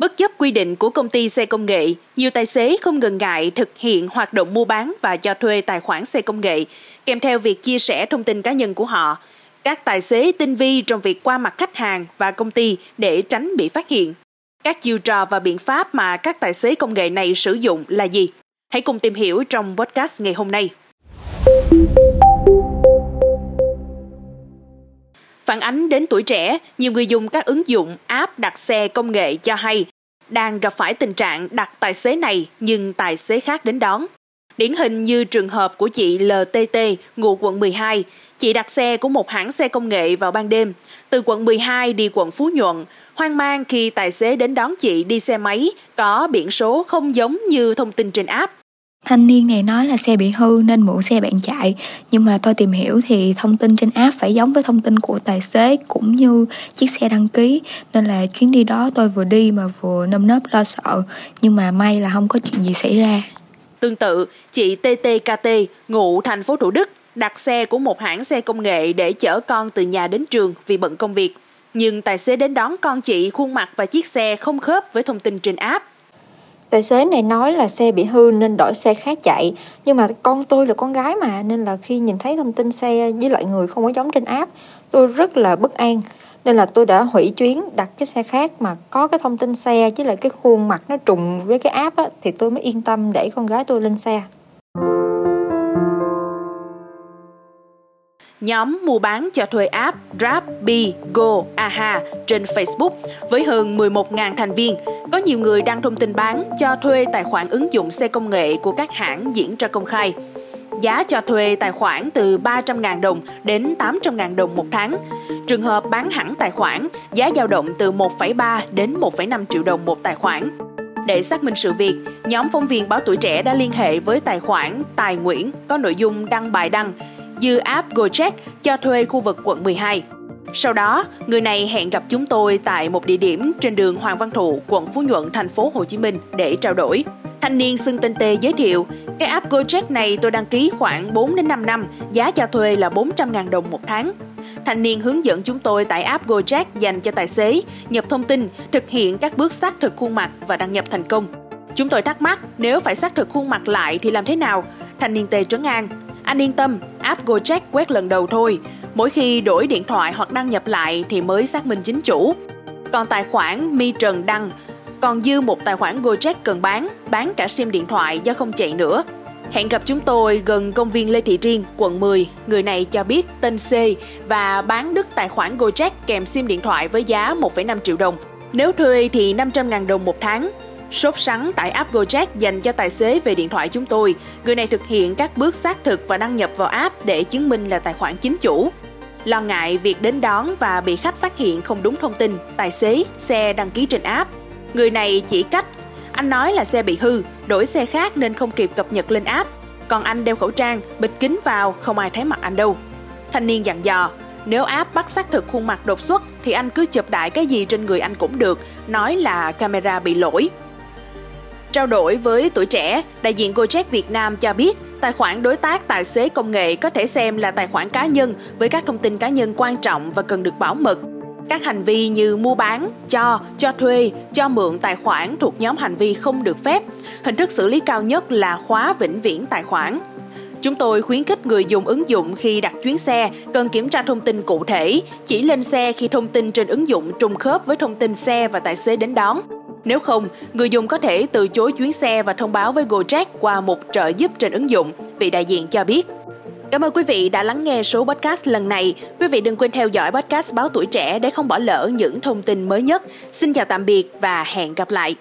Bất chấp quy định của công ty xe công nghệ, nhiều tài xế không ngần ngại thực hiện hoạt động mua bán và cho thuê tài khoản xe công nghệ, kèm theo việc chia sẻ thông tin cá nhân của họ. Các tài xế tinh vi trong việc qua mặt khách hàng và công ty để tránh bị phát hiện. Các chiêu trò và biện pháp mà các tài xế công nghệ này sử dụng là gì? Hãy cùng tìm hiểu trong podcast ngày hôm nay. Phản ánh đến tuổi trẻ, nhiều người dùng các ứng dụng app đặt xe công nghệ cho hay đang gặp phải tình trạng đặt tài xế này nhưng tài xế khác đến đón. Điển hình như trường hợp của chị LTT, ngụ quận 12, chị đặt xe của một hãng xe công nghệ vào ban đêm, từ quận 12 đi quận Phú Nhuận, hoang mang khi tài xế đến đón chị đi xe máy có biển số không giống như thông tin trên app. Thanh niên này nói là xe bị hư nên mượn xe bạn chạy, nhưng mà tôi tìm hiểu thì thông tin trên app phải giống với thông tin của tài xế cũng như chiếc xe đăng ký, nên là chuyến đi đó tôi vừa đi mà vừa nâm nớp lo sợ, nhưng mà may là không có chuyện gì xảy ra. Tương tự, chị TTKT, ngụ thành phố Thủ Đức, đặt xe của một hãng xe công nghệ để chở con từ nhà đến trường vì bận công việc. Nhưng tài xế đến đón con chị khuôn mặt và chiếc xe không khớp với thông tin trên app. Tài xế này nói là xe bị hư nên đổi xe khác chạy. Nhưng mà con tôi là con gái mà Nên là khi nhìn thấy thông tin xe với loại người không có giống trên app Tôi rất là bất an. Nên là tôi đã hủy chuyến đặt cái xe khác mà có cái thông tin xe với lại cái khuôn mặt nó trùng với cái app á, Thì tôi mới yên tâm để con gái tôi lên xe. Nhóm mua bán cho thuê app Grab, Go, Aha trên Facebook với hơn 11.000 thành viên. Có nhiều người đăng thông tin bán cho thuê tài khoản ứng dụng xe công nghệ của các hãng diễn ra công khai. Giá cho thuê tài khoản từ 300.000 đồng đến 800.000 đồng một tháng. Trường hợp bán hẳn tài khoản, giá dao động từ 1,3 đến 1,5 triệu đồng một tài khoản. Để xác minh sự việc, nhóm phóng viên báo tuổi trẻ đã liên hệ với tài khoản Tài Nguyễn có nội dung đăng bài đăng dư app Gojek cho thuê khu vực quận 12. Sau đó, người này hẹn gặp chúng tôi tại một địa điểm trên đường Hoàng Văn Thụ, quận Phú Nhuận, thành phố Hồ Chí Minh để trao đổi. Thanh niên xưng tên T giới thiệu, cái app Gojek này tôi đăng ký khoảng 4 đến 5 năm, giá cho thuê là 400.000 đồng một tháng. Thanh niên hướng dẫn chúng tôi tải app Gojek dành cho tài xế, nhập thông tin, thực hiện các bước xác thực khuôn mặt và đăng nhập thành công. Chúng tôi thắc mắc nếu phải xác thực khuôn mặt lại thì làm thế nào? Thanh niên T trấn an, anh yên tâm, app Gojek quét lần đầu thôi. Mỗi khi đổi điện thoại hoặc đăng nhập lại thì mới xác minh chính chủ. Còn tài khoản Mi Trần đăng, còn dư một tài khoản Gojek cần bán, bán cả sim điện thoại do không chạy nữa. Hẹn gặp chúng tôi gần công viên Lê Thị Riêng, quận 10. Người này cho biết tên C và bán đứt tài khoản Gojek kèm sim điện thoại với giá 1,5 triệu đồng. Nếu thuê thì 500.000 đồng một tháng, Sốt sắng tải app Gojek dành cho tài xế về điện thoại chúng tôi. Người này thực hiện các bước xác thực và đăng nhập vào app để chứng minh là tài khoản chính chủ. Lo ngại việc đến đón và bị khách phát hiện không đúng thông tin, tài xế, xe đăng ký trên app. Người này chỉ cách, anh nói là xe bị hư, đổi xe khác nên không kịp cập nhật lên app. Còn anh đeo khẩu trang, bịt kính vào, không ai thấy mặt anh đâu. Thanh niên dặn dò, nếu app bắt xác thực khuôn mặt đột xuất thì anh cứ chụp đại cái gì trên người anh cũng được, nói là camera bị lỗi. Trao đổi với tuổi trẻ, đại diện Gojek Việt Nam cho biết tài khoản đối tác tài xế công nghệ có thể xem là tài khoản cá nhân với các thông tin cá nhân quan trọng và cần được bảo mật. Các hành vi như mua bán, cho, cho thuê, cho mượn tài khoản thuộc nhóm hành vi không được phép. Hình thức xử lý cao nhất là khóa vĩnh viễn tài khoản. Chúng tôi khuyến khích người dùng ứng dụng khi đặt chuyến xe cần kiểm tra thông tin cụ thể, chỉ lên xe khi thông tin trên ứng dụng trùng khớp với thông tin xe và tài xế đến đón. Nếu không, người dùng có thể từ chối chuyến xe và thông báo với Gojek qua một trợ giúp trên ứng dụng, vị đại diện cho biết. Cảm ơn quý vị đã lắng nghe số podcast lần này. Quý vị đừng quên theo dõi podcast Báo Tuổi Trẻ để không bỏ lỡ những thông tin mới nhất. Xin chào tạm biệt và hẹn gặp lại.